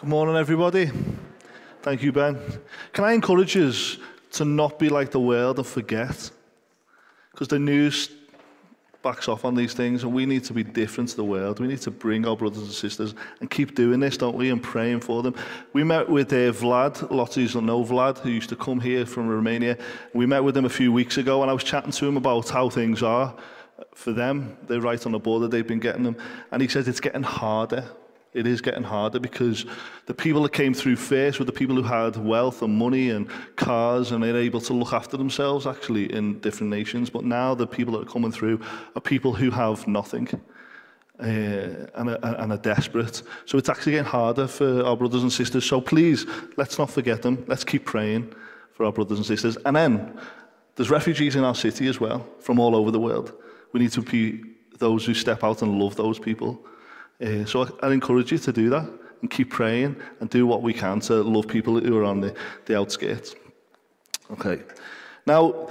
Good morning, everybody. Thank you, Ben. Can I encourage us to not be like the world and forget? Because the news backs off on these things, and we need to be different to the world. We need to bring our brothers and sisters and keep doing this, don't we, and praying for them. We met with uh, Vlad, lots of you know Vlad, who used to come here from Romania. We met with him a few weeks ago, and I was chatting to him about how things are for them. They're right on the border, they've been getting them. And he says it's getting harder it is getting harder because the people that came through first were the people who had wealth and money and cars and they're able to look after themselves actually in different nations. But now the people that are coming through are people who have nothing. Uh, and, are, and are desperate. So it's actually getting harder for our brothers and sisters. So please, let's not forget them. Let's keep praying for our brothers and sisters. And then there's refugees in our city as well, from all over the world. We need to be those who step out and love those people. Uh, so I, I encourage you to do that and keep praying and do what we can to love people who are on the, the outskirts. Okay. Now,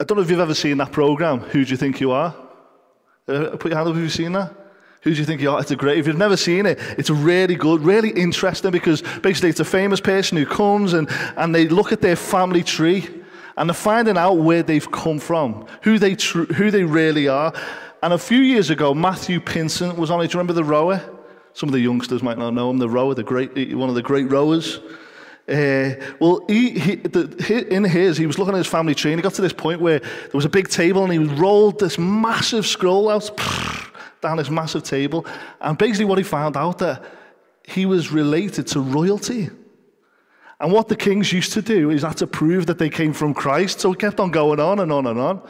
I don't know if you've ever seen that program, Who Do You Think You Are? Uh, put your hand up if you've seen that. Who do you think you are? It's a great. If you've never seen it, it's really good, really interesting because basically it's a famous person who comes and, and they look at their family tree and they're finding out where they've come from, who they, tr- who they really are. And a few years ago, Matthew Pinsent was on it. Do you remember the rower? Some of the youngsters might not know him. The rower, the great, one of the great rowers. Uh, well, he, he, the, in his, he was looking at his family tree, and he got to this point where there was a big table, and he rolled this massive scroll out down this massive table. And basically, what he found out that he was related to royalty. And what the kings used to do is had to prove that they came from Christ. So it kept on going on and on and on.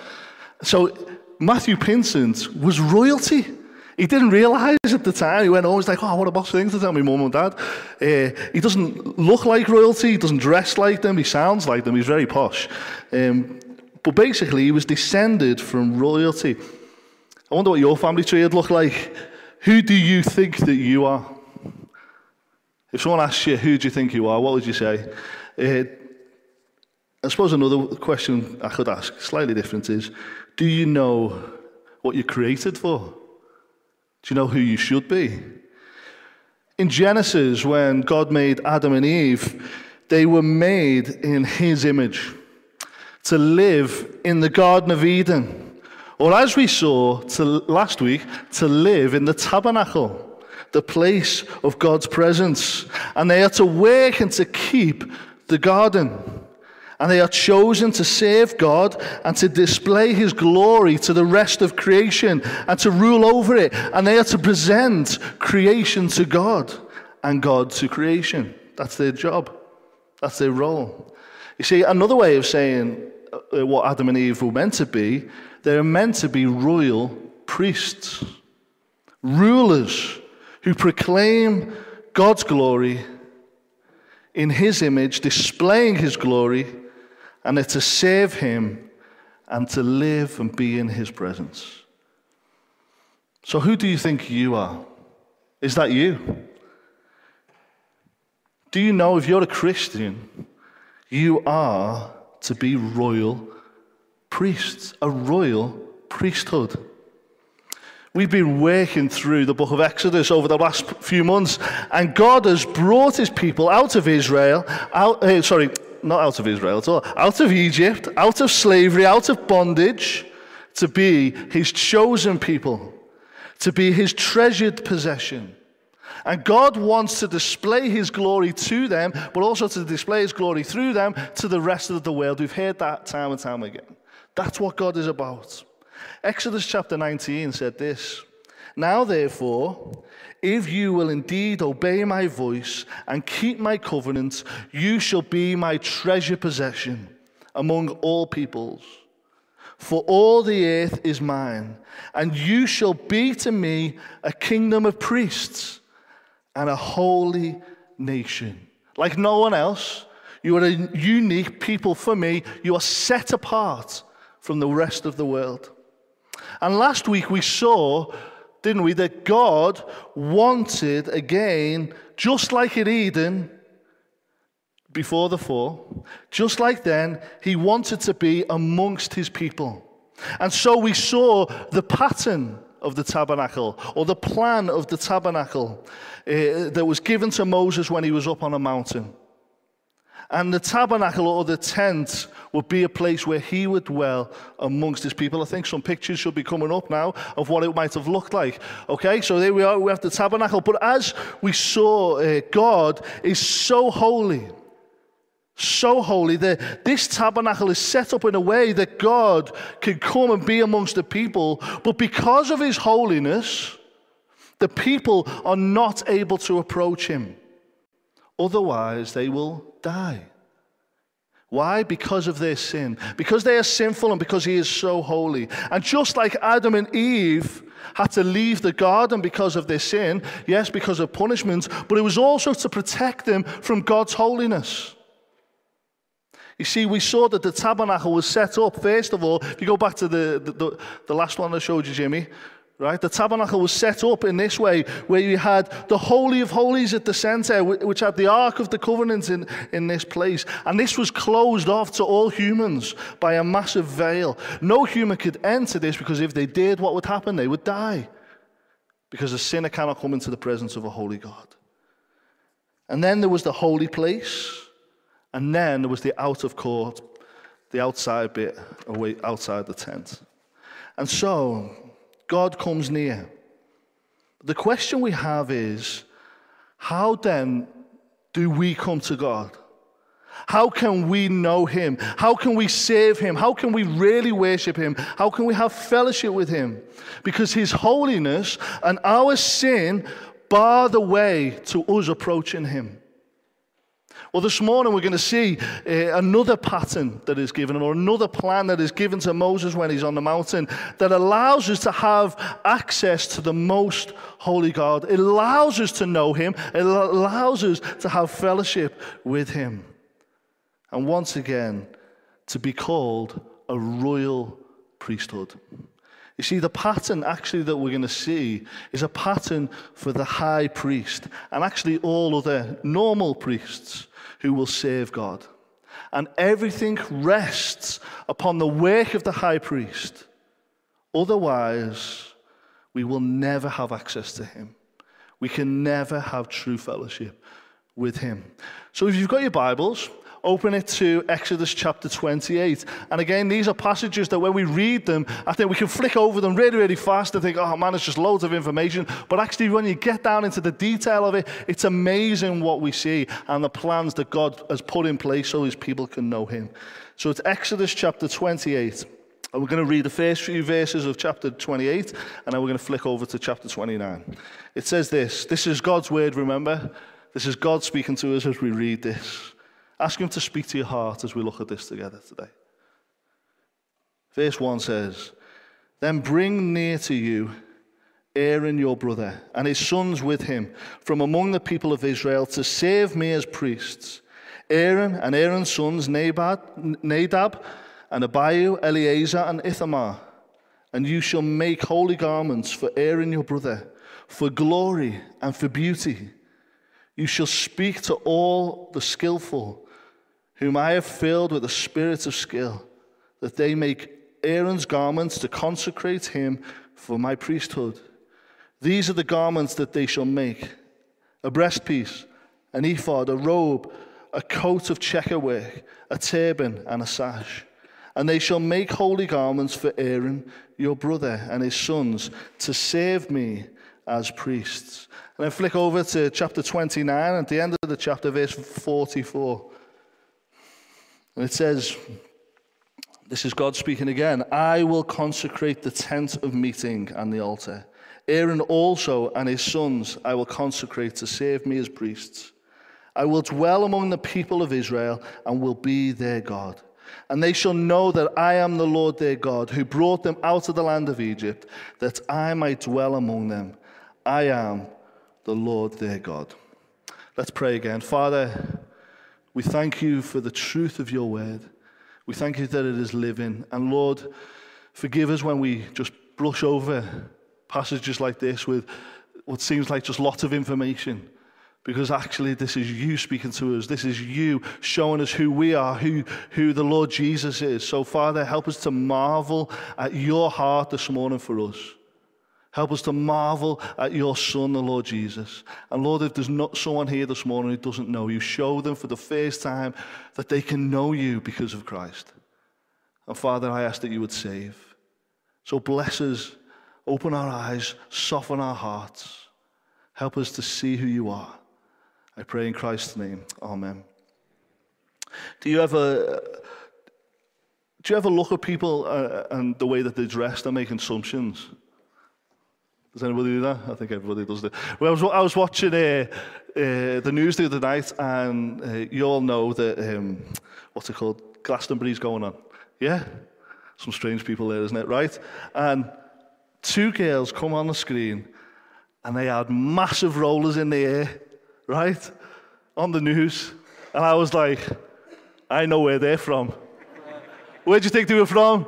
So Matthew Pinsent was royalty. He didn't realize at the time. He went home, he's like, oh, what a boss thing to tell me mum and dad. Uh, he doesn't look like royalty. He doesn't dress like them. He sounds like them. He's very posh. Um, but basically, he was descended from royalty. I wonder what your family tree would look like. Who do you think that you are? If someone asks you, who do you think you are, what would you say? Uh, I suppose another question I could ask, slightly different, is do you know what you're created for? Do you know who you should be? In Genesis, when God made Adam and Eve, they were made in his image to live in the Garden of Eden. Or as we saw to, last week, to live in the tabernacle, the place of God's presence. And they are to work and to keep the garden. And they are chosen to serve God and to display his glory to the rest of creation and to rule over it. And they are to present creation to God and God to creation. That's their job, that's their role. You see, another way of saying uh, what Adam and Eve were meant to be, they're meant to be royal priests, rulers who proclaim God's glory in his image, displaying his glory and they're to serve him and to live and be in his presence. So, who do you think you are? Is that you? Do you know if you're a Christian, you are to be royal priests, a royal priesthood? We've been working through the book of Exodus over the last few months, and God has brought his people out of Israel, out, uh, sorry, not out of Israel at all, out of Egypt, out of slavery, out of bondage, to be his chosen people, to be his treasured possession. And God wants to display his glory to them, but also to display his glory through them to the rest of the world. We've heard that time and time again. That's what God is about. Exodus chapter 19 said this Now, therefore, if you will indeed obey my voice and keep my covenant, you shall be my treasure possession among all peoples. For all the earth is mine, and you shall be to me a kingdom of priests and a holy nation. Like no one else, you are a unique people for me. You are set apart from the rest of the world. And last week we saw didn't we? That God wanted again, just like in Eden before the fall, just like then, He wanted to be amongst His people. And so we saw the pattern of the tabernacle, or the plan of the tabernacle uh, that was given to Moses when he was up on a mountain. And the tabernacle or the tent would be a place where he would dwell amongst his people. I think some pictures should be coming up now of what it might have looked like. Okay, so there we are, we have the tabernacle. But as we saw, uh, God is so holy, so holy that this tabernacle is set up in a way that God can come and be amongst the people. But because of his holiness, the people are not able to approach him. Otherwise, they will die. Why? Because of their sin. Because they are sinful and because he is so holy. And just like Adam and Eve had to leave the garden because of their sin, yes, because of punishment, but it was also to protect them from God's holiness. You see, we saw that the tabernacle was set up, first of all, if you go back to the, the, the last one I showed you, Jimmy, Right? The tabernacle was set up in this way, where you had the Holy of Holies at the center, which had the Ark of the Covenant in, in this place. And this was closed off to all humans by a massive veil. No human could enter this because if they did, what would happen? They would die. Because a sinner cannot come into the presence of a holy God. And then there was the holy place. And then there was the out of court, the outside bit, away outside the tent. And so, God comes near. The question we have is how then do we come to God? How can we know Him? How can we save Him? How can we really worship Him? How can we have fellowship with Him? Because His holiness and our sin bar the way to us approaching Him. Well, this morning we're going to see uh, another pattern that is given, or another plan that is given to Moses when he's on the mountain that allows us to have access to the most holy God. It allows us to know him, it allows us to have fellowship with him. And once again, to be called a royal priesthood. You see, the pattern actually that we're going to see is a pattern for the high priest and actually all other normal priests who will save God. And everything rests upon the work of the high priest. Otherwise, we will never have access to him. We can never have true fellowship with him. So if you've got your Bibles, open it to Exodus chapter 28. And again, these are passages that when we read them, I think we can flick over them really, really fast and think, oh man, it's just loads of information. But actually, when you get down into the detail of it, it's amazing what we see and the plans that God has put in place so his people can know him. So it's Exodus chapter 28. And we're going to read the first few verses of chapter 28, and then we're going to flick over to chapter 29. It says this This is God's word, remember? This is God speaking to us as we read this. Ask Him to speak to your heart as we look at this together today. Verse 1 says, Then bring near to you Aaron your brother and his sons with him from among the people of Israel to save me as priests. Aaron and Aaron's sons, Nadab and Abihu, Eleazar and Ithamar. And you shall make holy garments for Aaron your brother, for glory and for beauty. You shall speak to all the skillful whom I have filled with the spirit of skill, that they make Aaron's garments to consecrate him for my priesthood. These are the garments that they shall make a breastpiece, an ephod, a robe, a coat of checker work, a turban, and a sash. And they shall make holy garments for Aaron, your brother, and his sons, to save me as priests. And then flick over to chapter 29, at the end of the chapter, verse 44. And it says, this is God speaking again I will consecrate the tent of meeting and the altar. Aaron also and his sons I will consecrate to save me as priests. I will dwell among the people of Israel and will be their God. And they shall know that I am the Lord their God, who brought them out of the land of Egypt, that I might dwell among them. I am the Lord their God. Let's pray again. Father, we thank you for the truth of your word. We thank you that it is living. And Lord, forgive us when we just brush over passages like this with what seems like just lots of information. Because actually, this is you speaking to us. This is you showing us who we are, who, who the Lord Jesus is. So, Father, help us to marvel at your heart this morning for us. Help us to marvel at your Son, the Lord Jesus. And Lord, if there's not someone here this morning who doesn't know you, show them for the first time that they can know you because of Christ. And Father, I ask that you would save. So bless us, open our eyes, soften our hearts, help us to see who you are. I pray in Christ's name. Amen. Do you ever do you ever look at people uh, and the way that they dress and make assumptions? Does anybody do that? I think everybody does that. Well, I was, I was watching uh, uh, the news the other night, and uh, you all know that, um, what's it called? Glastonbury's going on. Yeah? Some strange people there, isn't it? Right? And two girls come on the screen, and they had massive rollers in the air, right? On the news. And I was like, I know where they're from. Where do you think they were from?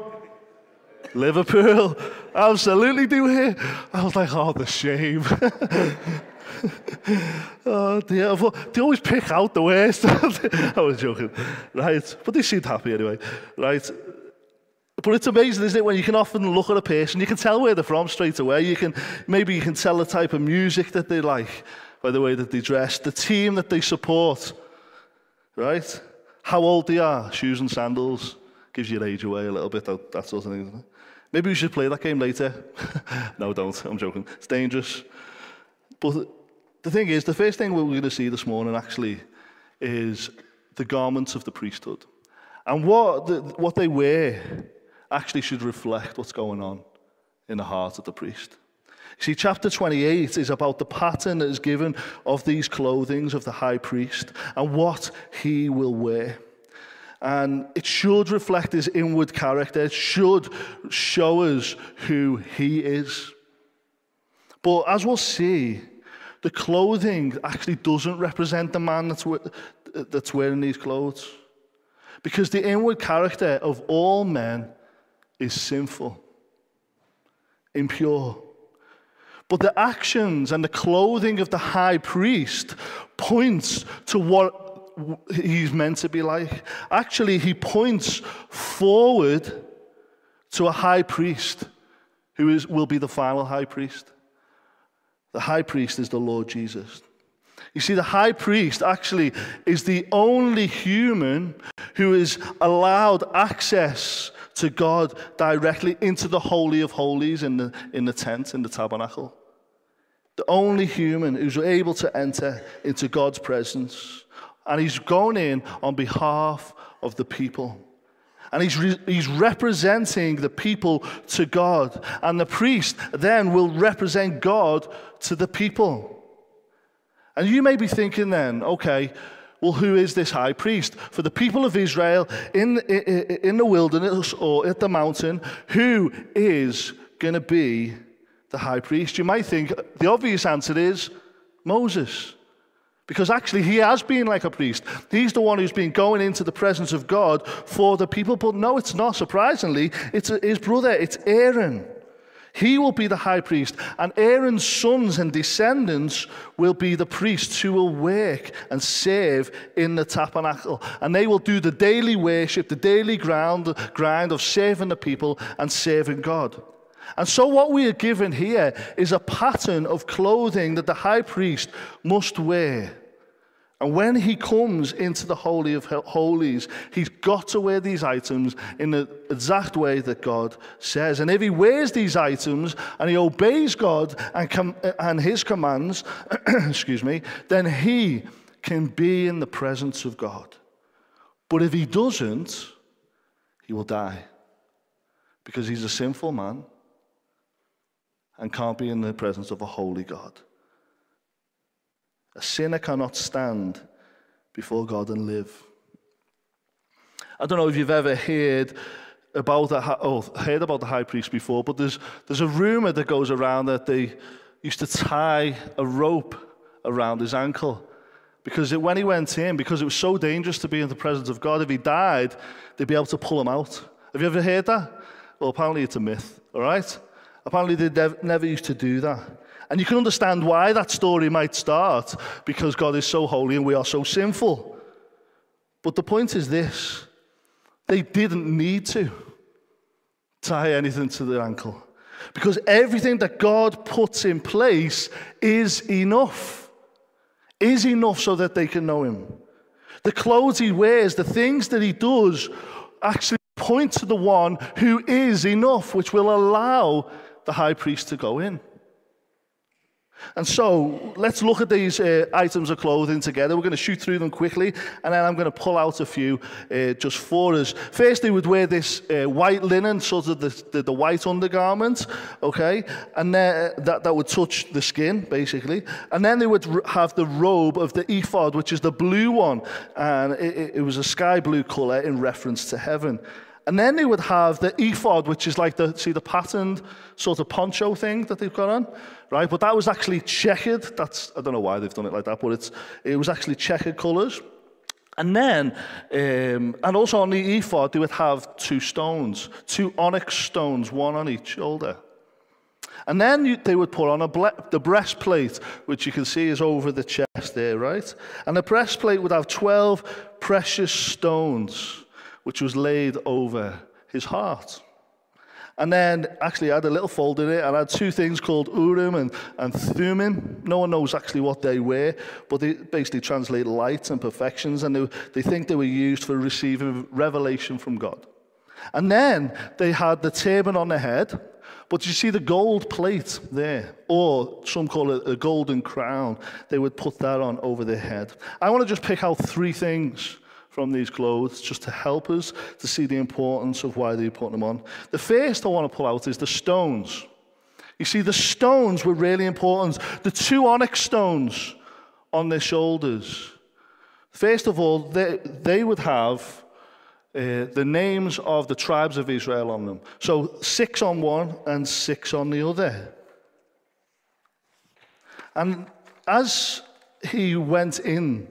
Liverpool. Absolutely do here. I was like, oh, the shame. oh dear. They always pick out the worst. I was joking. Right. But they seemed happy anyway. Right. But it's amazing, isn't it, when you can often look at a person, you can tell where they're from straight away. You can maybe you can tell the type of music that they like by the way that they dress, the team that they support. Right? How old they are, shoes and sandals. Gives you your age away a little bit, that, that sort of thing. Maybe we should play that game later. no, don't. I'm joking. It's dangerous. But the thing is, the first thing we're going to see this morning actually is the garments of the priesthood. And what, the, what they wear actually should reflect what's going on in the heart of the priest. See, chapter 28 is about the pattern that is given of these clothings of the high priest and what he will wear. And it should reflect his inward character. It should show us who he is. But as we'll see, the clothing actually doesn't represent the man that's, that's wearing these clothes. Because the inward character of all men is sinful, impure. But the actions and the clothing of the high priest points to what he's meant to be like. Actually, he points forward to a high priest who is, will be the final high priest. The high priest is the Lord Jesus. You see, the high priest actually is the only human who is allowed access to God directly into the Holy of Holies in the, in the tent, in the tabernacle. The only human who's able to enter into God's presence. And he's going in on behalf of the people. And he's, re- he's representing the people to God. And the priest then will represent God to the people. And you may be thinking then, okay, well, who is this high priest? For the people of Israel in, in, in the wilderness or at the mountain, who is going to be the high priest? You might think the obvious answer is Moses. Because actually, he has been like a priest. He's the one who's been going into the presence of God for the people. But no, it's not. Surprisingly, it's his brother, it's Aaron. He will be the high priest, and Aaron's sons and descendants will be the priests who will work and serve in the tabernacle. And they will do the daily worship, the daily ground, grind of serving the people and serving God. And so, what we are given here is a pattern of clothing that the high priest must wear. And when he comes into the Holy of Holies, he's got to wear these items in the exact way that God says. And if he wears these items and he obeys God and, com- and his commands, excuse me, then he can be in the presence of God. But if he doesn't, he will die because he's a sinful man and can't be in the presence of a holy God. A sinner cannot stand before God and live. I don't know if you've ever heard about the, oh, heard about the high priest before, but there's, there's a rumor that goes around that they used to tie a rope around his ankle. Because it, when he went in, because it was so dangerous to be in the presence of God, if he died, they'd be able to pull him out. Have you ever heard that? Well, apparently it's a myth, all right? Apparently, they never used to do that. And you can understand why that story might start because God is so holy and we are so sinful. But the point is this they didn't need to tie anything to their ankle Because everything that God puts in place is enough. Is enough so that they can know Him. The clothes He wears, the things that He does, actually point to the one who is enough, which will allow the high priest to go in. And so let's look at these uh, items of clothing together. We're going to shoot through them quickly, and then I'm going to pull out a few uh, just for us. First, they would wear this uh, white linen, sort of the, the, the white undergarment, okay, and then, that, that would touch the skin, basically. And then they would have the robe of the ephod, which is the blue one, and it, it was a sky blue color in reference to heaven. And then they would have the ephod, which is like the, see, the patterned sort of poncho thing that they've got on, right? But that was actually checkered. That's, I don't know why they've done it like that, but it's, it was actually checkered colours. And then, um, and also on the ephod, they would have two stones, two onyx stones, one on each shoulder. And then you, they would put on a ble- the breastplate, which you can see is over the chest there, right? And the breastplate would have 12 precious stones which was laid over his heart. And then actually I had a little fold in it and I had two things called Urim and, and Thummim. No one knows actually what they were, but they basically translate light and perfections and they, they think they were used for receiving revelation from God. And then they had the turban on the head, but you see the gold plate there, or some call it a golden crown. They would put that on over their head. I want to just pick out three things from these clothes just to help us to see the importance of why they put them on. The first I want to pull out is the stones. You see, the stones were really important. The two onyx stones on their shoulders. First of all, they, they would have uh, the names of the tribes of Israel on them. So six on one and six on the other. And as he went in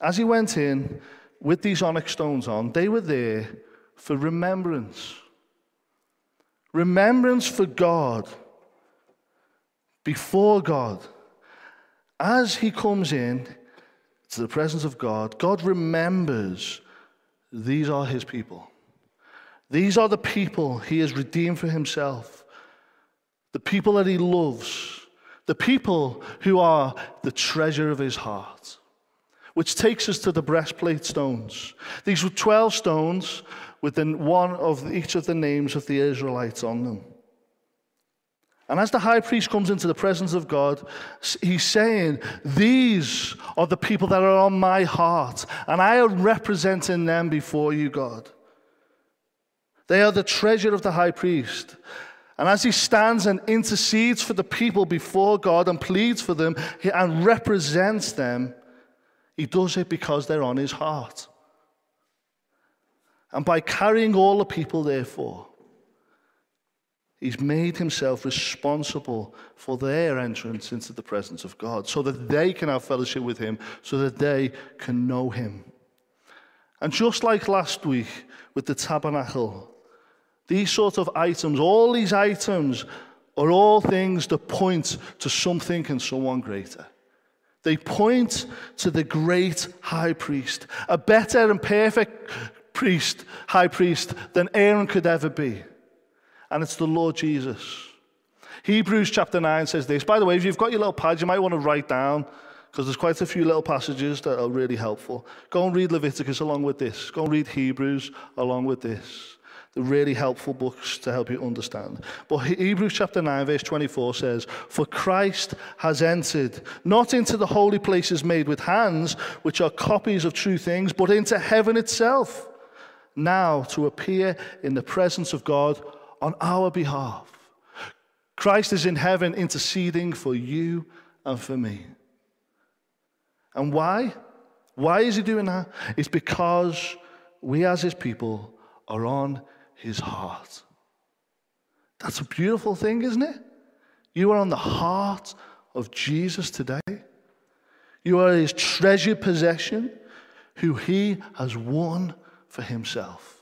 as he went in with these onyx stones on, they were there for remembrance. Remembrance for God, before God. As he comes in to the presence of God, God remembers these are his people. These are the people he has redeemed for himself, the people that he loves, the people who are the treasure of his heart which takes us to the breastplate stones. These were 12 stones within one of each of the names of the Israelites on them. And as the high priest comes into the presence of God, he's saying, These are the people that are on my heart, and I am representing them before you, God. They are the treasure of the high priest. And as he stands and intercedes for the people before God and pleads for them and represents them, he does it because they're on his heart. And by carrying all the people, therefore, he's made himself responsible for their entrance into the presence of God so that they can have fellowship with him, so that they can know him. And just like last week with the tabernacle, these sort of items, all these items, are all things that point to something and someone greater. They point to the great high priest, a better and perfect priest, high priest than Aaron could ever be. And it's the Lord Jesus. Hebrews chapter 9 says this. By the way, if you've got your little pad, you might want to write down, because there's quite a few little passages that are really helpful. Go and read Leviticus along with this. Go and read Hebrews along with this really helpful books to help you understand. But Hebrews chapter 9, verse 24 says, For Christ has entered, not into the holy places made with hands, which are copies of true things, but into heaven itself, now to appear in the presence of God on our behalf. Christ is in heaven interceding for you and for me. And why? Why is he doing that? It's because we as his people are on his heart. That's a beautiful thing, isn't it? You are on the heart of Jesus today. You are his treasured possession, who he has won for himself.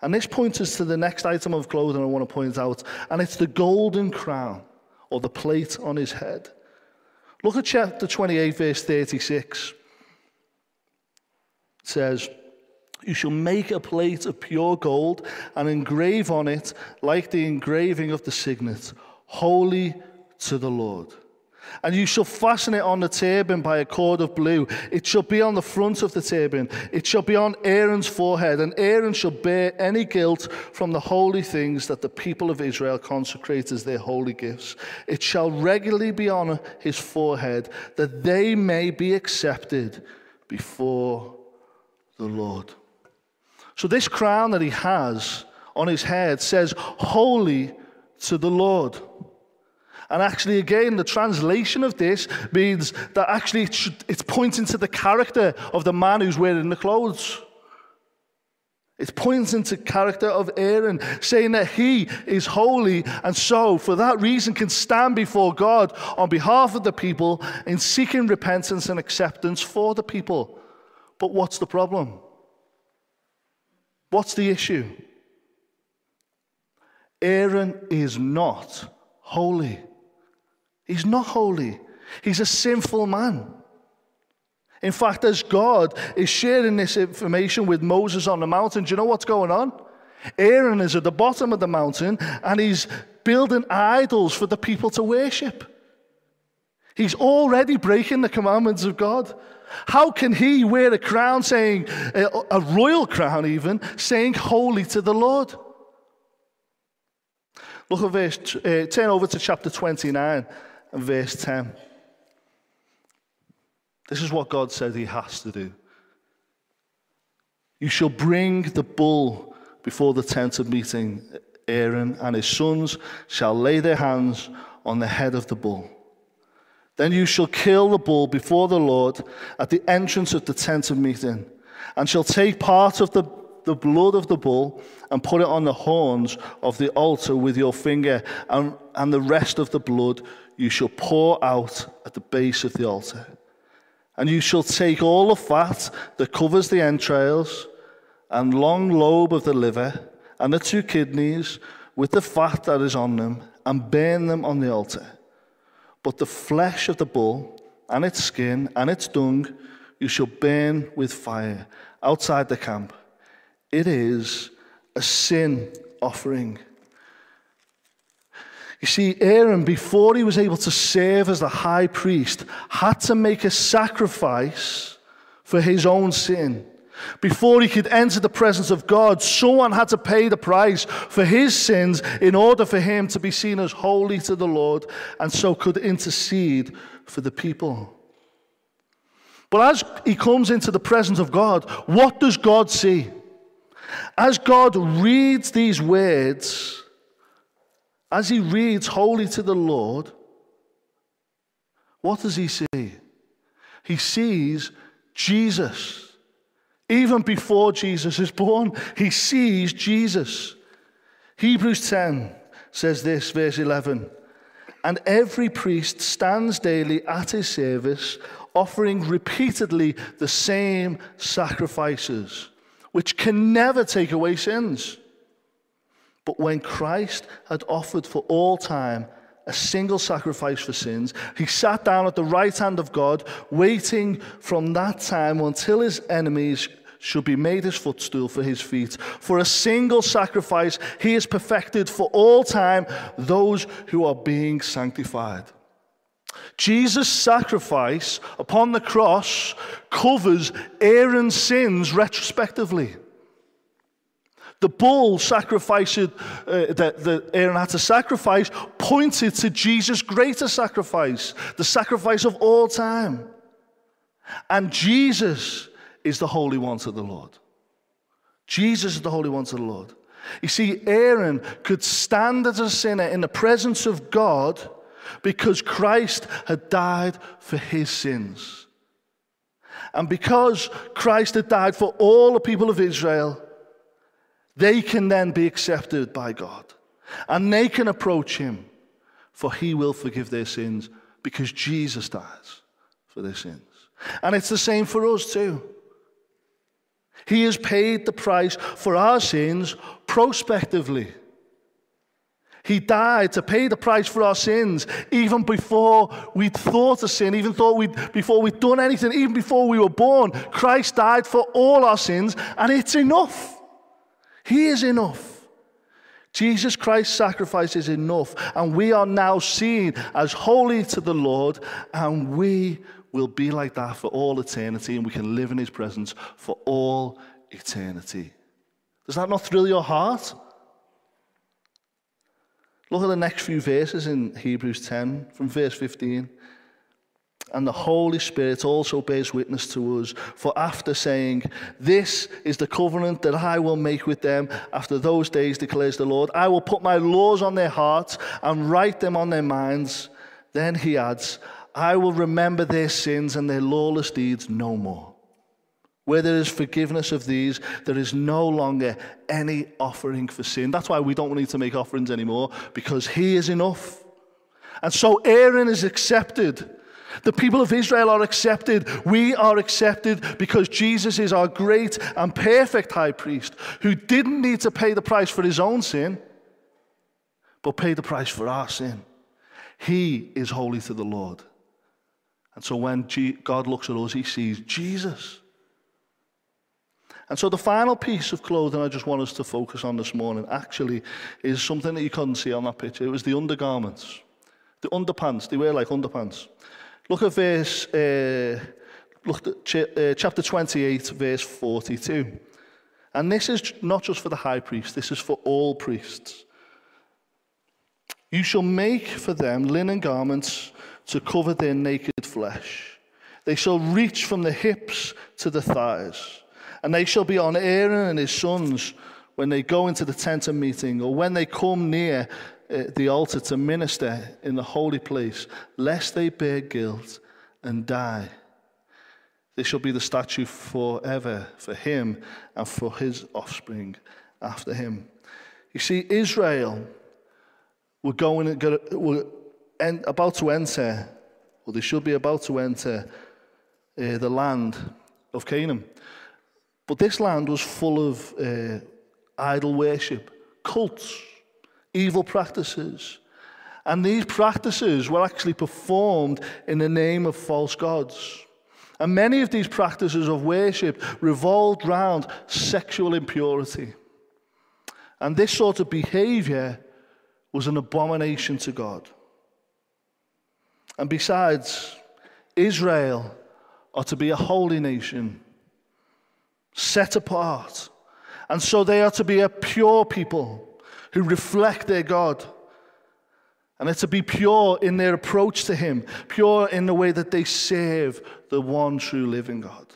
And this points us to the next item of clothing I want to point out, and it's the golden crown or the plate on his head. Look at chapter 28, verse 36. It says, You shall make a plate of pure gold and engrave on it, like the engraving of the signet, holy to the Lord. And you shall fasten it on the turban by a cord of blue. It shall be on the front of the turban. It shall be on Aaron's forehead. And Aaron shall bear any guilt from the holy things that the people of Israel consecrate as their holy gifts. It shall regularly be on his forehead, that they may be accepted before the Lord. So, this crown that he has on his head says, Holy to the Lord. And actually, again, the translation of this means that actually it's pointing to the character of the man who's wearing the clothes. It's pointing to character of Aaron, saying that he is holy and so, for that reason, can stand before God on behalf of the people in seeking repentance and acceptance for the people. But what's the problem? What's the issue? Aaron is not holy. He's not holy. He's a sinful man. In fact, as God is sharing this information with Moses on the mountain, do you know what's going on? Aaron is at the bottom of the mountain and he's building idols for the people to worship. He's already breaking the commandments of God. How can he wear a crown saying, a royal crown even, saying holy to the Lord? Look at verse, uh, turn over to chapter 29 and verse 10. This is what God said he has to do. You shall bring the bull before the tent of meeting. Aaron and his sons shall lay their hands on the head of the bull. Then you shall kill the bull before the Lord at the entrance of the tent of meeting, and shall take part of the, the blood of the bull and put it on the horns of the altar with your finger, and, and the rest of the blood you shall pour out at the base of the altar. And you shall take all the fat that covers the entrails, and long lobe of the liver, and the two kidneys, with the fat that is on them, and burn them on the altar. But the flesh of the bull, and its skin, and its dung, you shall burn with fire outside the camp. It is a sin offering. You see, Aaron, before he was able to serve as the high priest, had to make a sacrifice for his own sin. Before he could enter the presence of God, someone had to pay the price for his sins in order for him to be seen as holy to the Lord and so could intercede for the people. But as he comes into the presence of God, what does God see? As God reads these words, as he reads Holy to the Lord, what does he see? He sees Jesus. Even before Jesus is born, he sees Jesus. Hebrews 10 says this, verse 11 And every priest stands daily at his service, offering repeatedly the same sacrifices, which can never take away sins. But when Christ had offered for all time a single sacrifice for sins, he sat down at the right hand of God, waiting from that time until his enemies should be made his footstool for his feet. For a single sacrifice, he has perfected for all time those who are being sanctified. Jesus' sacrifice upon the cross covers Aaron's sins retrospectively. The bull sacrifice uh, that, that Aaron had to sacrifice pointed to Jesus' greater sacrifice, the sacrifice of all time. And Jesus is the Holy ones of the Lord. Jesus is the Holy ones of the Lord. You see, Aaron could stand as a sinner in the presence of God because Christ had died for his sins. And because Christ had died for all the people of Israel, they can then be accepted by God. And they can approach him, for he will forgive their sins because Jesus dies for their sins. And it's the same for us too. He has paid the price for our sins prospectively. He died to pay the price for our sins, even before we'd thought of sin, even thought we'd, before we'd done anything, even before we were born. Christ died for all our sins, and it's enough. He is enough. Jesus Christ's sacrifice is enough, and we are now seen as holy to the Lord, and we will be like that for all eternity, and we can live in His presence for all eternity. Does that not thrill your heart? Look at the next few verses in Hebrews 10, from verse 15. And the Holy Spirit also bears witness to us. For after saying, This is the covenant that I will make with them after those days, declares the Lord, I will put my laws on their hearts and write them on their minds. Then he adds, I will remember their sins and their lawless deeds no more. Where there is forgiveness of these, there is no longer any offering for sin. That's why we don't need to make offerings anymore, because He is enough. And so Aaron is accepted. The people of Israel are accepted. We are accepted because Jesus is our great and perfect high priest who didn't need to pay the price for his own sin, but paid the price for our sin. He is holy to the Lord. And so when God looks at us, he sees Jesus. And so the final piece of clothing I just want us to focus on this morning actually is something that you couldn't see on that picture. It was the undergarments, the underpants. They wear like underpants. Look at verse, uh, look at ch uh, chapter 28, verse 42. And this is not just for the high priest, this is for all priests. You shall make for them linen garments to cover their naked flesh. They shall reach from the hips to the thighs and they shall be on Aaron and his sons when they go into the tent of meeting or when they come near uh, the altar to minister in the holy place, lest they bear guilt and die. They shall be the statute forever for him and for his offspring after him. You see, Israel were going, were about to enter, or they should be about to enter uh, the land of Canaan. But this land was full of uh, idol worship, cults, evil practices. And these practices were actually performed in the name of false gods. And many of these practices of worship revolved around sexual impurity. And this sort of behavior was an abomination to God. And besides, Israel are to be a holy nation set apart. And so they are to be a pure people who reflect their God. And they're to be pure in their approach to Him, pure in the way that they serve the one true living God.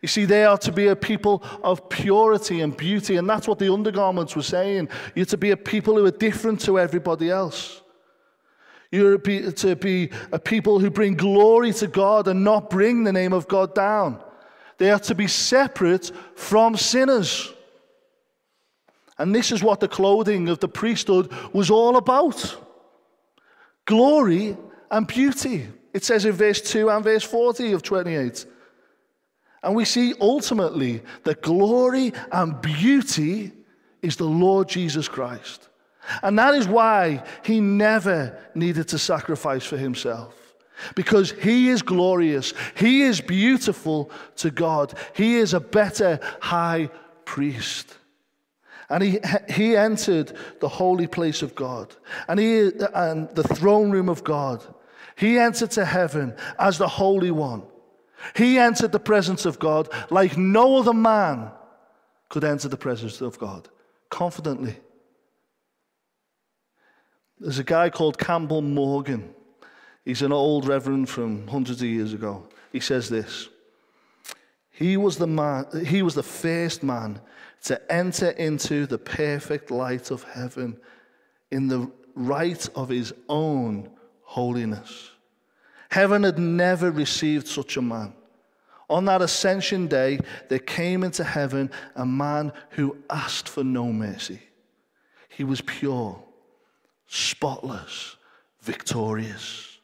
You see, they are to be a people of purity and beauty, and that's what the undergarments were saying. You're to be a people who are different to everybody else. You're to be a people who bring glory to God and not bring the name of God down. They are to be separate from sinners. And this is what the clothing of the priesthood was all about glory and beauty. It says in verse 2 and verse 40 of 28. And we see ultimately that glory and beauty is the Lord Jesus Christ. And that is why he never needed to sacrifice for himself. Because he is glorious, he is beautiful to God, he is a better high priest. And he, he entered the holy place of God and, he, and the throne room of God. He entered to heaven as the Holy One. He entered the presence of God like no other man could enter the presence of God confidently. There's a guy called Campbell Morgan. He's an old reverend from hundreds of years ago. He says this He was the, man, he was the first man to enter into the perfect light of heaven in the right of his own holiness. Heaven had never received such a man. On that ascension day, there came into heaven a man who asked for no mercy. He was pure, spotless, victorious.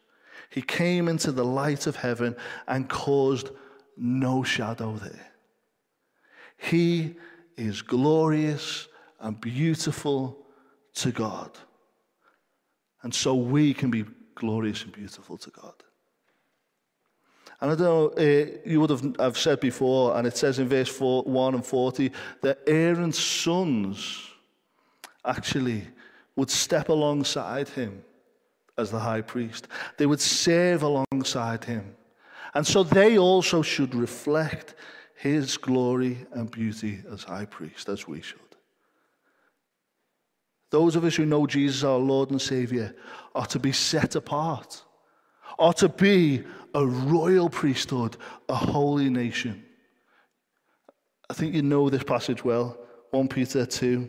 He came into the light of heaven and caused no shadow there. He is glorious and beautiful to God. And so we can be glorious and beautiful to God. And I don't know, uh, you would have I've said before, and it says in verse 4, 1 and 40, that Aaron's sons actually would step alongside him as the high priest. They would serve alongside him. And so they also should reflect his glory and beauty as high priest, as we should. Those of us who know Jesus, our Lord and Savior, are to be set apart, are to be a royal priesthood, a holy nation. I think you know this passage well. 1 Peter 2.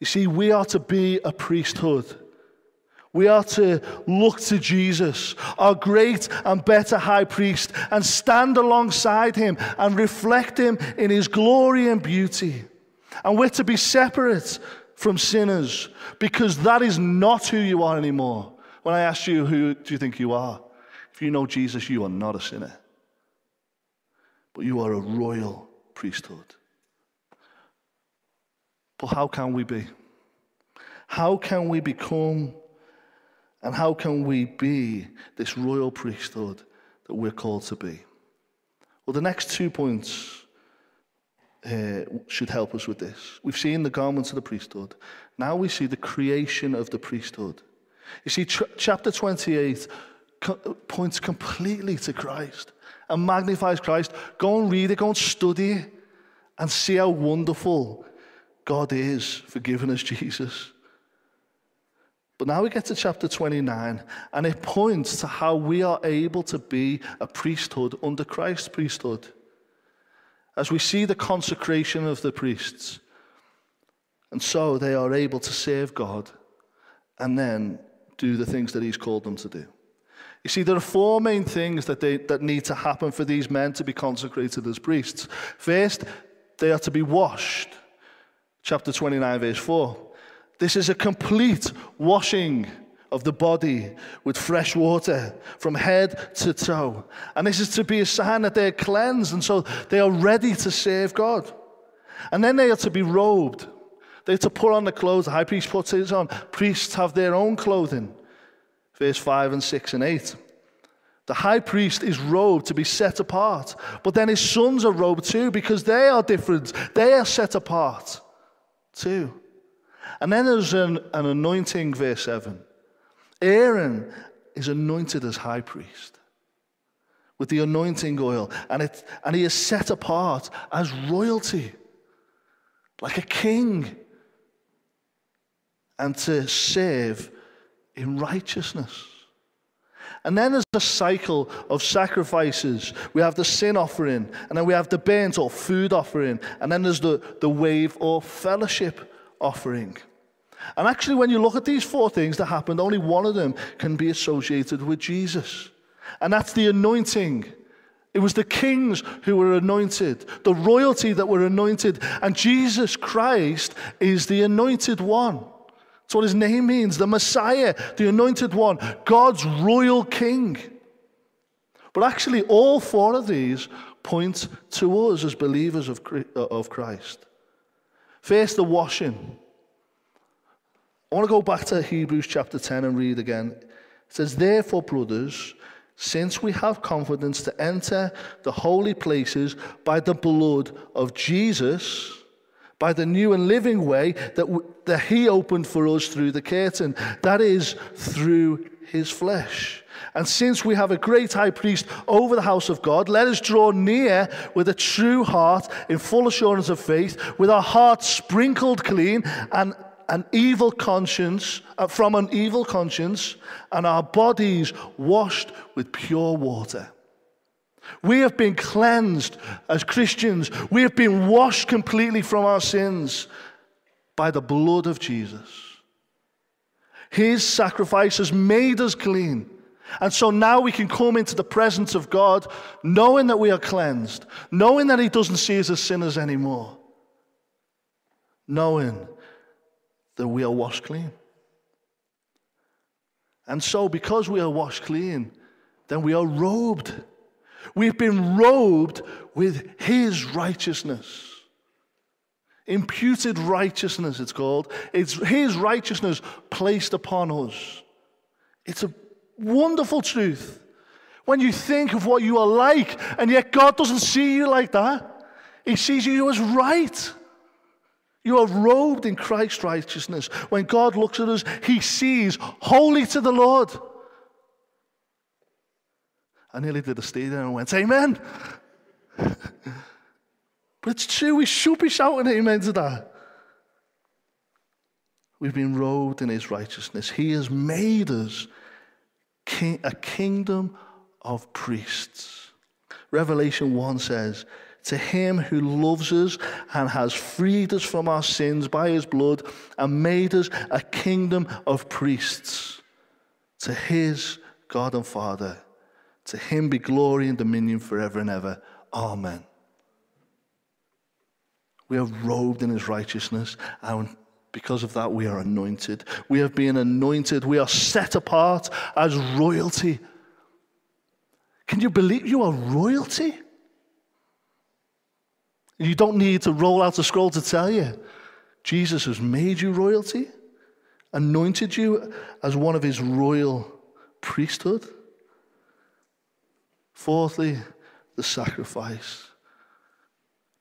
You see, we are to be a priesthood. We are to look to Jesus, our great and better high priest, and stand alongside him and reflect him in his glory and beauty. And we're to be separate from sinners because that is not who you are anymore. When I ask you, who do you think you are? If you know Jesus, you are not a sinner, but you are a royal priesthood. But how can we be? How can we become and how can we be this royal priesthood that we're called to be? Well, the next two points uh, should help us with this. We've seen the garments of the priesthood. Now we see the creation of the priesthood. You see, ch- chapter 28 co- points completely to Christ and magnifies Christ. Go and read it, go and study it, and see how wonderful God is for giving us Jesus. But now we get to chapter 29, and it points to how we are able to be a priesthood under Christ's priesthood. As we see the consecration of the priests, and so they are able to serve God and then do the things that He's called them to do. You see, there are four main things that, they, that need to happen for these men to be consecrated as priests. First, they are to be washed chapter 29, verse 4. This is a complete washing of the body with fresh water from head to toe. And this is to be a sign that they're cleansed and so they are ready to serve God. And then they are to be robed. They're to put on the clothes. The high priest puts his on. Priests have their own clothing. Verse 5 and 6 and 8. The high priest is robed to be set apart. But then his sons are robed too because they are different. They are set apart too. And then there's an, an anointing, verse 7. Aaron is anointed as high priest with the anointing oil, and, it, and he is set apart as royalty, like a king, and to serve in righteousness. And then there's a cycle of sacrifices. We have the sin offering, and then we have the burnt or food offering, and then there's the, the wave or fellowship offering. And actually, when you look at these four things that happened, only one of them can be associated with Jesus. And that's the anointing. It was the kings who were anointed, the royalty that were anointed. And Jesus Christ is the anointed one. That's what his name means the Messiah, the anointed one, God's royal king. But actually, all four of these point to us as believers of, uh, of Christ. First, the washing. I want to go back to Hebrews chapter 10 and read again. It says, Therefore, brothers, since we have confidence to enter the holy places by the blood of Jesus, by the new and living way that, that he opened for us through the curtain. That is, through his flesh. And since we have a great high priest over the house of God, let us draw near with a true heart in full assurance of faith, with our hearts sprinkled clean and an evil conscience, uh, from an evil conscience, and our bodies washed with pure water. We have been cleansed as Christians. We have been washed completely from our sins by the blood of Jesus. His sacrifice has made us clean. And so now we can come into the presence of God knowing that we are cleansed, knowing that He doesn't see us as sinners anymore, knowing that we are washed clean. And so, because we are washed clean, then we are robed. We've been robed with His righteousness. Imputed righteousness, it's called. It's His righteousness placed upon us. It's a wonderful truth. When you think of what you are like, and yet God doesn't see you like that, He sees you as right. You are robed in Christ's righteousness. When God looks at us, He sees holy to the Lord. I nearly did a stay there and went, Amen. but it's true, we should be shouting amen to that. We've been robed in his righteousness. He has made us king, a kingdom of priests. Revelation 1 says, To him who loves us and has freed us from our sins by his blood and made us a kingdom of priests. To his God and Father. To him be glory and dominion forever and ever. Amen. We are robed in his righteousness, and because of that, we are anointed. We have been anointed. We are set apart as royalty. Can you believe you are royalty? You don't need to roll out a scroll to tell you. Jesus has made you royalty, anointed you as one of his royal priesthood. Fourthly, the sacrifice.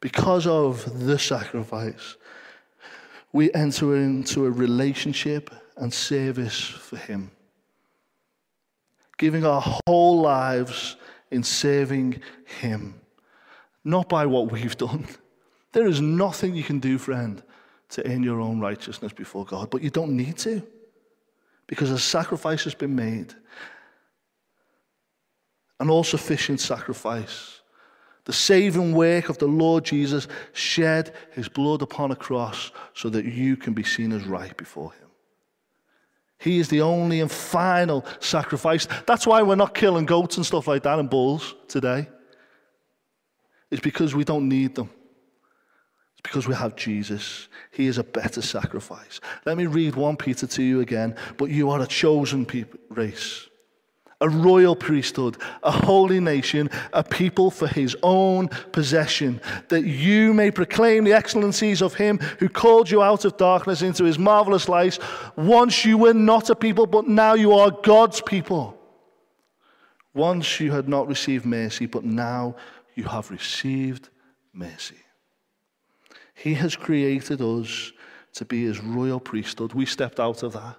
Because of the sacrifice, we enter into a relationship and service for Him. Giving our whole lives in serving Him, not by what we've done. There is nothing you can do, friend, to earn your own righteousness before God, but you don't need to because a sacrifice has been made an all sufficient sacrifice. The saving work of the Lord Jesus shed his blood upon a cross so that you can be seen as right before him. He is the only and final sacrifice. That's why we're not killing goats and stuff like that and bulls today. It's because we don't need them. It's because we have Jesus. He is a better sacrifice. Let me read 1 Peter to you again. But you are a chosen race a royal priesthood, a holy nation, a people for his own possession, that you may proclaim the excellencies of him who called you out of darkness into his marvelous light. Once you were not a people, but now you are God's people. Once you had not received mercy, but now you have received mercy. He has created us to be his royal priesthood. We stepped out of that.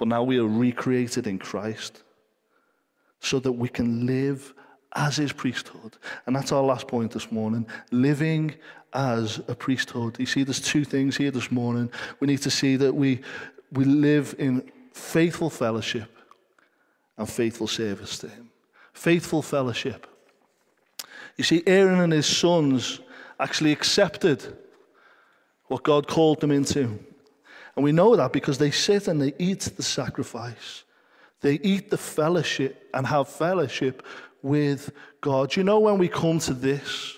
But now we are recreated in Christ so that we can live as his priesthood. And that's our last point this morning living as a priesthood. You see, there's two things here this morning. We need to see that we, we live in faithful fellowship and faithful service to him. Faithful fellowship. You see, Aaron and his sons actually accepted what God called them into. And we know that because they sit and they eat the sacrifice. They eat the fellowship and have fellowship with God. You know, when we come to this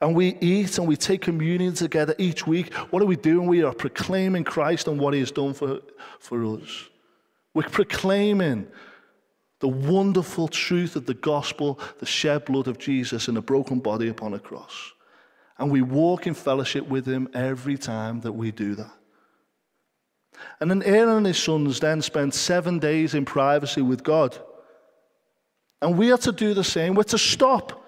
and we eat and we take communion together each week, what are we doing? We are proclaiming Christ and what He has done for, for us. We're proclaiming the wonderful truth of the gospel, the shed blood of Jesus and the broken body upon a cross. And we walk in fellowship with Him every time that we do that. And then Aaron and his sons then spent seven days in privacy with God. And we are to do the same. We're to stop.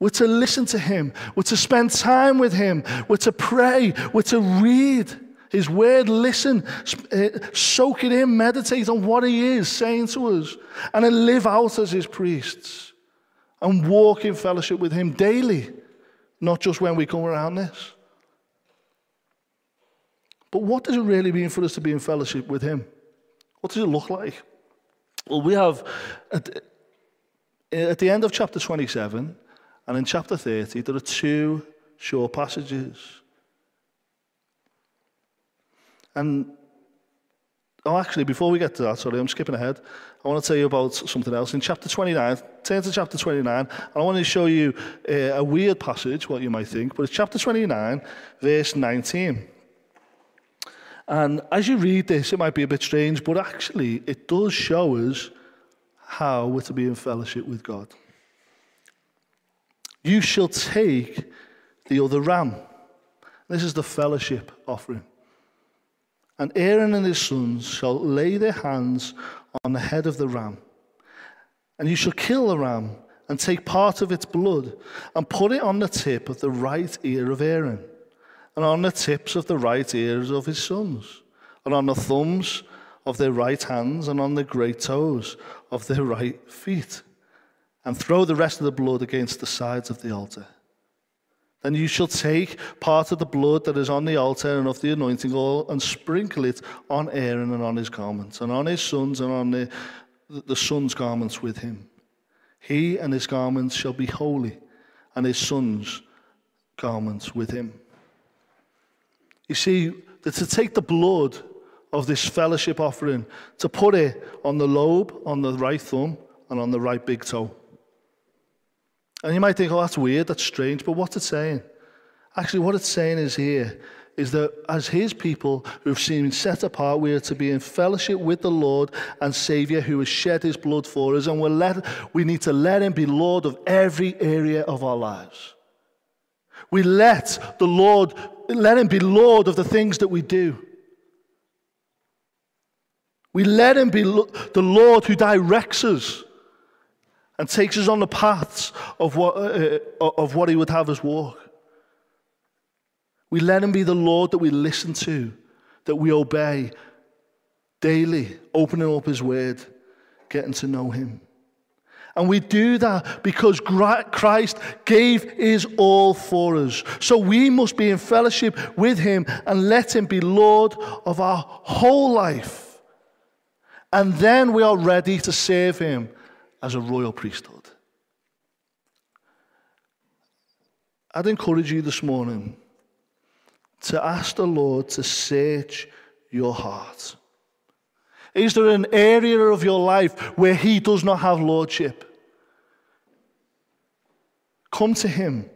We're to listen to him. We're to spend time with him. We're to pray. We're to read his word, listen, eh, soak it in, meditate on what he is saying to us, and then live out as his priests and walk in fellowship with him daily, not just when we come around this. But what does it really mean for us to be in fellowship with Him? What does it look like? Well, we have, at, at the end of chapter 27 and in chapter 30, there are two short passages. And Oh, actually, before we get to that, sorry, I'm skipping ahead. I want to tell you about something else. In chapter 29, turn to chapter 29, I want to show you uh, a weird passage, what you might think, but it's chapter 29, verse 19. And as you read this, it might be a bit strange, but actually, it does show us how we're to be in fellowship with God. You shall take the other ram. This is the fellowship offering. And Aaron and his sons shall lay their hands on the head of the ram. And you shall kill the ram and take part of its blood and put it on the tip of the right ear of Aaron and on the tips of the right ears of his sons and on the thumbs of their right hands and on the great toes of their right feet and throw the rest of the blood against the sides of the altar. Then you shall take part of the blood that is on the altar and of the anointing oil and sprinkle it on Aaron and on his garments, and on his sons and on the, the sons' garments with him. He and his garments shall be holy, and his sons' garments with him. You see, that to take the blood of this fellowship offering, to put it on the lobe, on the right thumb, and on the right big toe. And you might think, oh, that's weird, that's strange, but what's it saying? Actually, what it's saying is here is that as his people who've seen set apart, we are to be in fellowship with the Lord and Savior who has shed his blood for us, and we're let, we need to let him be Lord of every area of our lives. We let the Lord, let him be Lord of the things that we do. We let him be the Lord who directs us and takes us on the paths of what, uh, uh, of what He would have us walk. We let Him be the Lord that we listen to, that we obey daily, opening up His Word, getting to know Him. And we do that because Christ gave His all for us. So we must be in fellowship with Him and let Him be Lord of our whole life. And then we are ready to serve Him as a royal priesthood. I'd encourage you this morning to ask the Lord to search your heart. Is there an area of your life where He does not have lordship? Come to Him.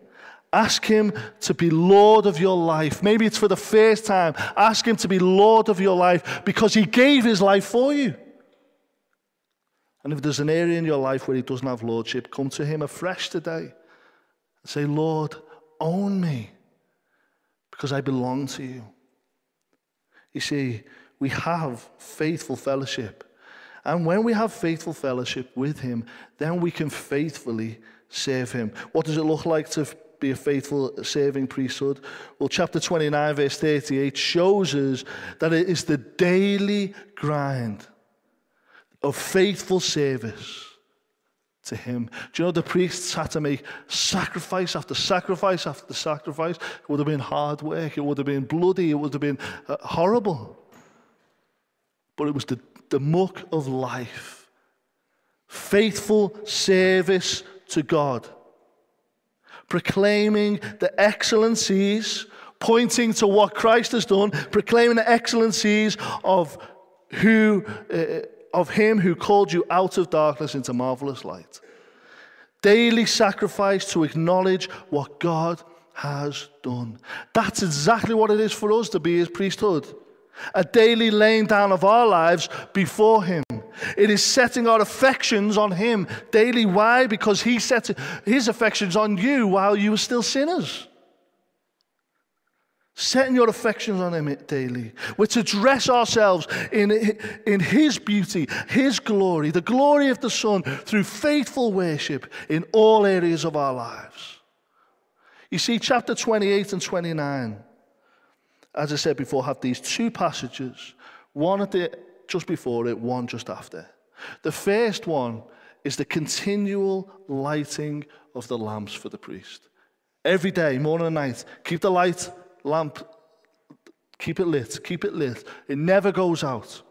Ask Him to be Lord of your life. Maybe it's for the first time. Ask Him to be Lord of your life because He gave His life for you. And if there's an area in your life where He doesn't have Lordship, come to Him afresh today and say, Lord, own me because I belong to you. You see, we have faithful fellowship. And when we have faithful fellowship with Him, then we can faithfully serve Him. What does it look like to be a faithful serving priesthood? Well, chapter 29, verse 38 shows us that it is the daily grind of faithful service to him. Do you know the priests had to make sacrifice after sacrifice after sacrifice? It would have been hard work, it would have been bloody, it would have been uh, horrible. But it was the, the muck of life. Faithful service to God. Proclaiming the excellencies, pointing to what Christ has done, proclaiming the excellencies of who. Uh, of him who called you out of darkness into marvelous light. Daily sacrifice to acknowledge what God has done. That's exactly what it is for us to be his priesthood. A daily laying down of our lives before him. It is setting our affections on him daily. Why? Because he set his affections on you while you were still sinners setting your affections on Him daily. We're to dress ourselves in, in His beauty, His glory, the glory of the Son, through faithful worship in all areas of our lives. You see, chapter 28 and 29, as I said before, have these two passages, one at the, just before it, one just after. The first one is the continual lighting of the lamps for the priest. Every day, morning and night, keep the light lamp, keep it lit, keep it lit. It never goes out.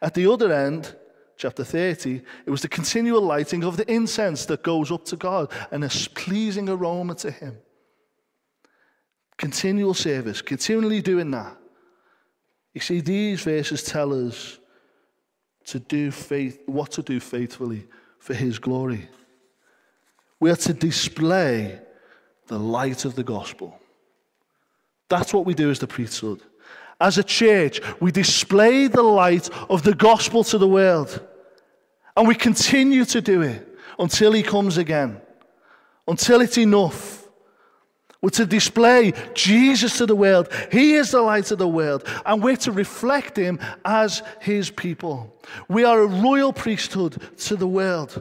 At the other end, chapter 30, it was the continual lighting of the incense that goes up to God and a pleasing aroma to Him. Continual service, continually doing that. You see, these verses tell us to do faith, what to do faithfully for His glory. We are to display the light of the gospel. That's what we do as the priesthood. As a church, we display the light of the gospel to the world. And we continue to do it until he comes again, until it's enough. We're to display Jesus to the world. He is the light of the world, and we're to reflect him as his people. We are a royal priesthood to the world.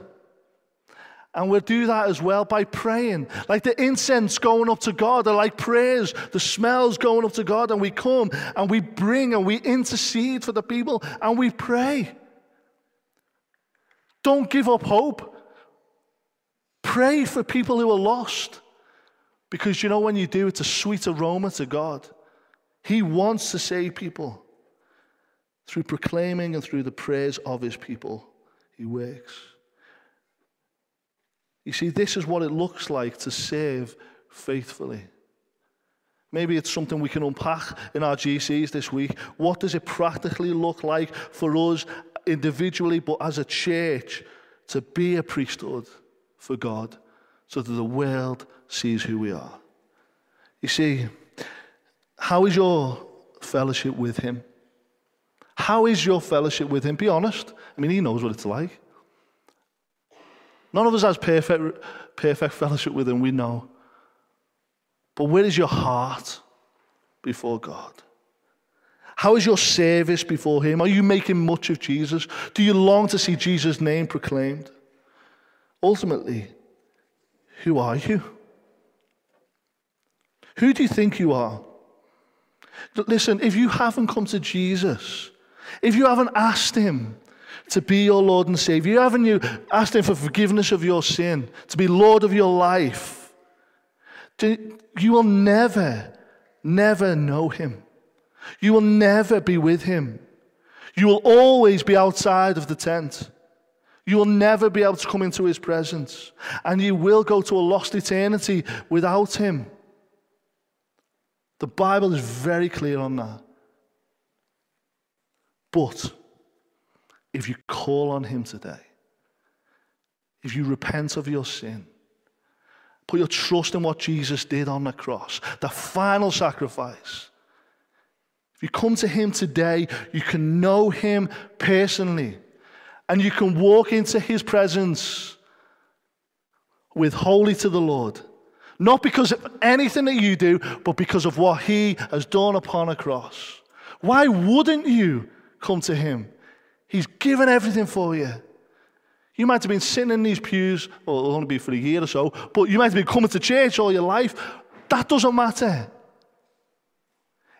And we'll do that as well by praying. Like the incense going up to God, are like prayers, the smells going up to God, and we come and we bring and we intercede for the people and we pray. Don't give up hope. Pray for people who are lost. Because you know, when you do, it's a sweet aroma to God. He wants to save people. Through proclaiming and through the prayers of his people, he works. You see, this is what it looks like to serve faithfully. Maybe it's something we can unpack in our GCs this week. What does it practically look like for us individually, but as a church, to be a priesthood for God so that the world sees who we are. You see, how is your fellowship with Him? How is your fellowship with Him? Be honest. I mean, He knows what it's like. None of us has perfect, perfect fellowship with Him, we know. But where is your heart before God? How is your service before Him? Are you making much of Jesus? Do you long to see Jesus' name proclaimed? Ultimately, who are you? Who do you think you are? Listen, if you haven't come to Jesus, if you haven't asked Him to be your Lord and Savior, you haven't you asked Him for forgiveness of your sin, to be Lord of your life, you will never, never know Him. You will never be with him. You will always be outside of the tent. You will never be able to come into his presence. And you will go to a lost eternity without him. The Bible is very clear on that. But if you call on him today, if you repent of your sin, put your trust in what Jesus did on the cross, the final sacrifice, if you come to Him today, you can know Him personally and you can walk into His presence with holy to the Lord. Not because of anything that you do, but because of what He has done upon a cross. Why wouldn't you come to Him? He's given everything for you. You might have been sitting in these pews, well, it'll only be for a year or so, but you might have been coming to church all your life. That doesn't matter.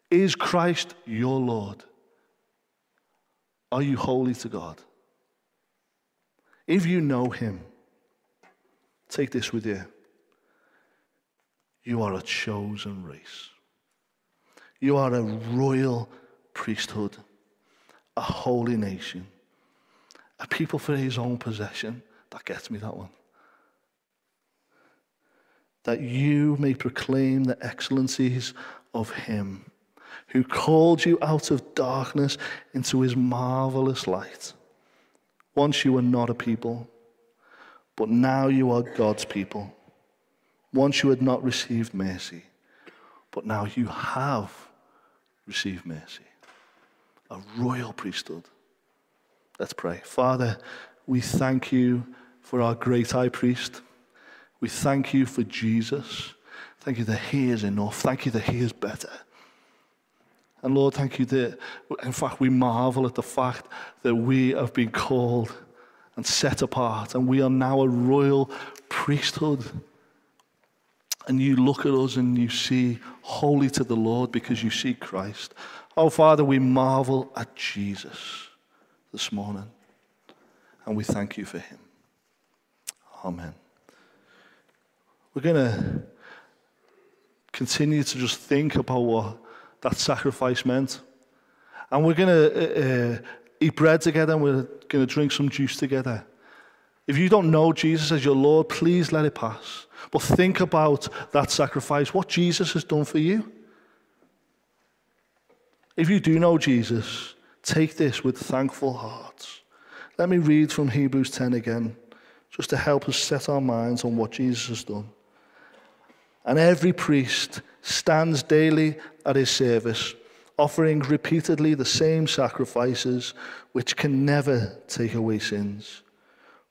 Is Christ your Lord? Are you holy to God? If you know Him, take this with you. You are a chosen race. You are a royal priesthood, a holy nation, a people for His own possession. That gets me, that one. That you may proclaim the excellencies of Him who called you out of darkness into his marvelous light. Once you were not a people, but now you are God's people. Once you had not received mercy, but now you have received mercy. A royal priesthood. Let's pray. Father, we thank you for our great high priest. We thank you for Jesus. Thank you that he is enough. Thank you that he is better. And Lord, thank you that, in fact, we marvel at the fact that we have been called and set apart, and we are now a royal priesthood. And you look at us and you see holy to the Lord because you see Christ. Oh, Father, we marvel at Jesus this morning, and we thank you for him. Amen. We're going to continue to just think about what that sacrifice meant. And we're going to uh, uh, eat bread together and we're going to drink some juice together. If you don't know Jesus as your Lord, please let it pass. But think about that sacrifice, what Jesus has done for you. If you do know Jesus, take this with thankful hearts. Let me read from Hebrews 10 again, just to help us set our minds on what Jesus has done. And every priest stands daily at his service, offering repeatedly the same sacrifices which can never take away sins.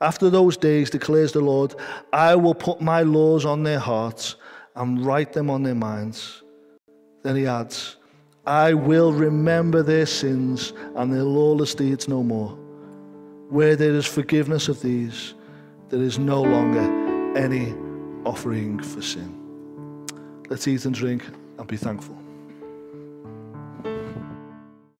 After those days, declares the Lord, I will put my laws on their hearts and write them on their minds. Then he adds, I will remember their sins and their lawless deeds no more. Where there is forgiveness of these, there is no longer any offering for sin. Let's eat and drink and be thankful.